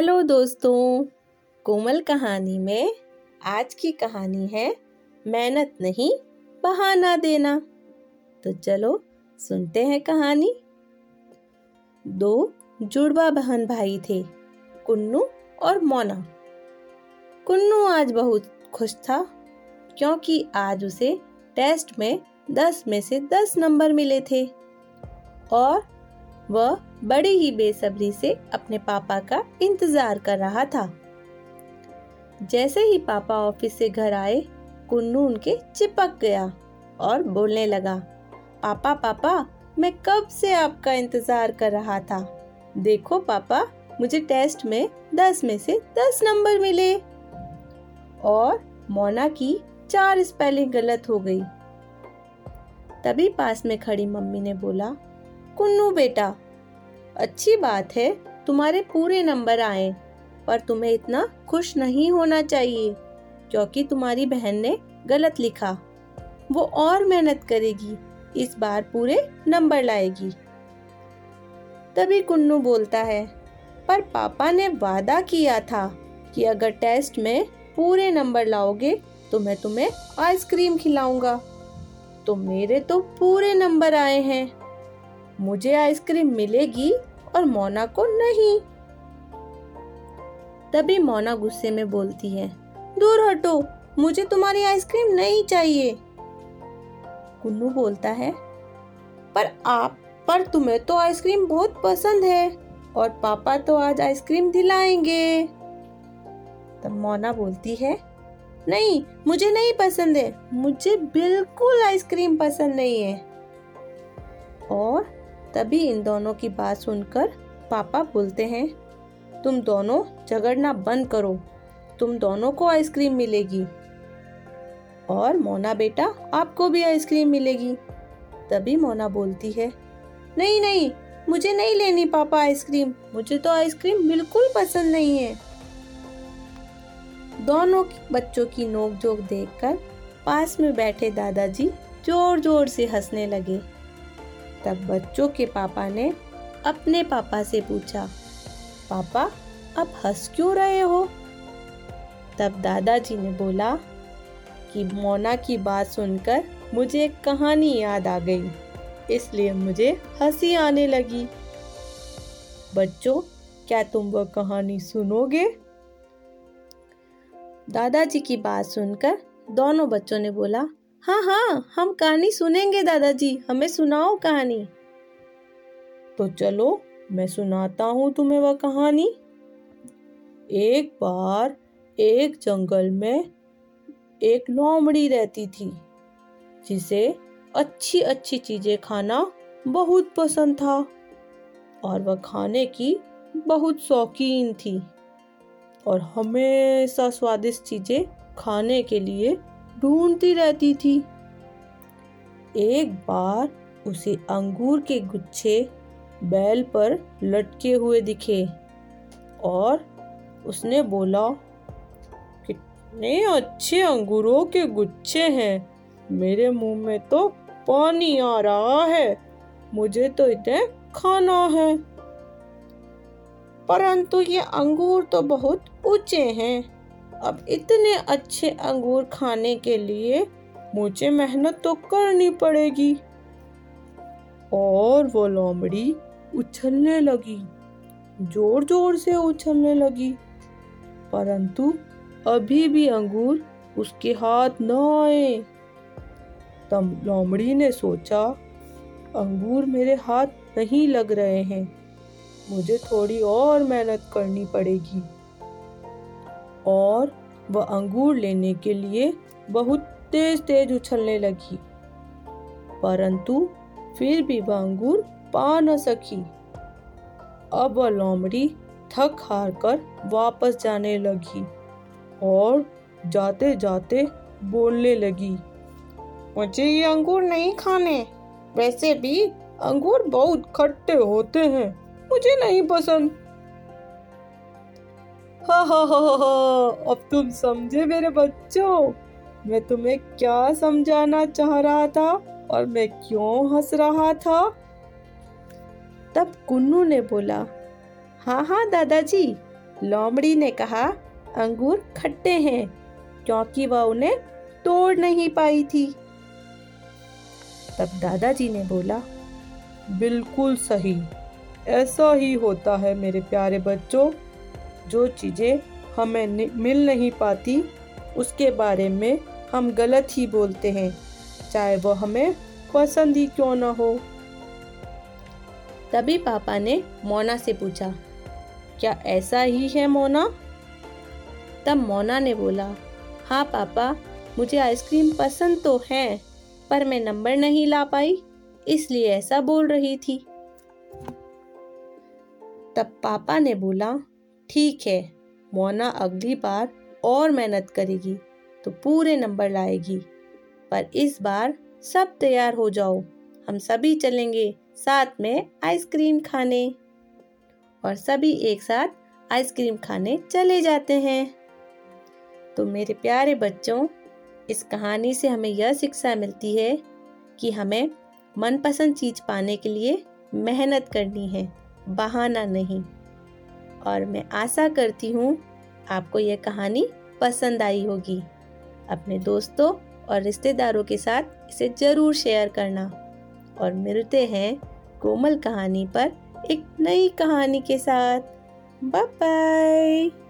Hello दोस्तों, कोमल कहानी में आज की कहानी है, मेहनत नहीं, बहाना देना। तो चलो सुनते हैं कहानी। दो जुड़वा बहन भाई थे, कुन्नू और मोना। कुन्नू आज बहुत खुश था, क्योंकि आज उसे टेस्ट में दस में से दस नंबर मिले थे। और वह बड़ी ही बेसब्री से अपने पापा का इंतज़ार कर रहा था। जैसे ही पापा ऑफ़िस से घर आए, कुन्नू उनके चिपक गया और बोलने लगा, पापा पापा, मैं कब से आपका इंतज़ार कर रहा था? देखो पापा, मुझे टेस्ट में दस में से दस नंबर मिले। और मोना की चार स्पेलिंग गलत हो गई। तभी पास में खड़ी मम्मी ने बोला कुन्नू बेटा, अच्छी बात है, तुम्हारे पूरे नंबर आए, पर तुम्हें इतना खुश नहीं होना चाहिए, क्योंकि तुम्हारी बहन ने गलत लिखा। वो और मेहनत करेगी, इस बार पूरे नंबर लाएगी। तभी कुन्नू बोलता है, पर पापा ने वादा किया था कि अगर टेस्ट में पूरे नंबर लाओगे तो मैं तुम्हें आइसक्रीम खिलाऊँगा। तो मेरे तो पूरे नंबर आए हैं। मुझे आइसक्रीम मिलेगी और मोना को नहीं। तभी मोना गुस्से में बोलती है, दूर हटो, मुझे तुम्हारी आइसक्रीम नहीं चाहिए। कुन्नू बोलता है, पर आप, पर तुम्हें तो आइसक्रीम बहुत पसंद है और पापा तो आज आइसक्रीम दिलाएँगे। तब मोना बोलती है, नहीं, मुझे नहीं पसंद है, मुझे बिल्कुल आइसक्रीम पसंद नहीं है। और तभी इन दोनों की बात सुनकर पापा बोलते हैं, तुम दोनों झगड़ना बंद करो, तुम दोनों को आइसक्रीम मिलेगी। और मोना बेटा, आपको भी आइसक्रीम मिलेगी। तभी मोना बोलती है, नहीं नहीं, मुझे नहीं लेनी पापा आइसक्रीम, मुझे तो आइसक्रीम बिल्कुल पसंद नहीं है। दोनों बच्चों की नोक देखकर पास में बैठे दादाजी ज़ोर ज़ोर से हंसने लगे। तब बच्चों के पापा ने अपने पापा से पूछा, पापा, आप हंस क्यों रहे हो? तब दादाजी ने बोला, कि मोना की बात सुनकर मुझे एक कहानी याद आ गई, इसलिए मुझे हँसी आने लगी। बच्चों, क्या तुम वह कहानी सुनोगे? दादाजी की बात सुनकर दोनों बच्चों ने बोला हाँ हाँ हम कहानी सुनेंगे दादाजी। हमें सुनाओ कहानी। तो चलो, मैं सुनाता हूँ तुम्हें वह कहानी। एक बार एक जंगल में एक लोमड़ी रहती थी, जिसे अच्छी अच्छी चीज़ें खाना बहुत पसंद था और वह खाने की बहुत शौकीन थी और हमेशा स्वादिष्ट चीज़ें खाने के लिए ढूंढती रहती थी। एक बार उसे अंगूर के गुच्छे बैल पर लटके हुए दिखे और उसने बोला, कितने अच्छे अंगूरों के गुच्छे हैं। मेरे मुँह में तो पानी आ रहा है। मुझे तो इतने खाना है। परंतु ये अंगूर तो बहुत ऊँचे हैं। अब इतने अच्छे अंगूर खाने के लिए मुझे मेहनत तो करनी पड़ेगी। और वो लोमड़ी उछलने लगी ज़ोर ज़ोर से उछलने लगी। परंतु अभी भी अंगूर उसके हाथ न आए। तब लोमड़ी ने सोचा, अंगूर मेरे हाथ नहीं लग रहे हैं, मुझे थोड़ी और मेहनत करनी पड़ेगी। और वह अंगूर लेने के लिए बहुत तेज तेज उछलने लगी। परंतु फिर भी वह अंगूर पा न सकी। अब वह लोमड़ी थक हार कर वापस जाने लगी और जाते जाते बोलने लगी, मुझे ये अंगूर नहीं खाने। वैसे भी अंगूर बहुत खट्टे होते हैं। मुझे नहीं पसंद। हा हा हा हा अब तुम समझे मेरे बच्चों, मैं तुम्हें क्या समझाना चाह रहा था और मैं क्यों हंस रहा था? तब कुन्नू ने बोला हाँ हाँ दादाजी, लोमड़ी ने कहा, अंगूर खट्टे हैं, क्योंकि वह उन्हें तोड़ नहीं पाई थी। तब दादाजी ने बोला, बिल्कुल सही, ऐसा ही होता है मेरे प्यारे बच्चों। जो चीज़ें हमें मिल नहीं पाती, उसके बारे में हम गलत ही बोलते हैं, चाहे वो हमें पसंद ही क्यों ना हो। तभी पापा ने मोना से पूछा, क्या ऐसा ही है मोना? तब मोना ने बोला हाँ पापा, मुझे आइसक्रीम पसंद तो है, पर मैं नंबर नहीं ला पाई, इसलिए ऐसा बोल रही थी। तब पापा ने बोला ठीक है, मोना अगली बार और मेहनत करेगी तो पूरे नंबर लाएगी। पर इस बार सब तैयार हो जाओ, हम सभी चलेंगे साथ में आइसक्रीम खाने। और सभी एक साथ आइसक्रीम खाने चले जाते हैं। तो मेरे प्यारे बच्चों, इस कहानी से हमें यह शिक्षा मिलती है कि हमें मनपसंद चीज़ पाने के लिए मेहनत करनी है, बहाना नहीं। और मैं आशा करती हूँ आपको यह कहानी पसंद आई होगी। अपने दोस्तों और रिश्तेदारों के साथ इसे ज़रूर शेयर करना। और मिलते हैं कोमल कहानी पर एक नई कहानी के साथ। Bye bye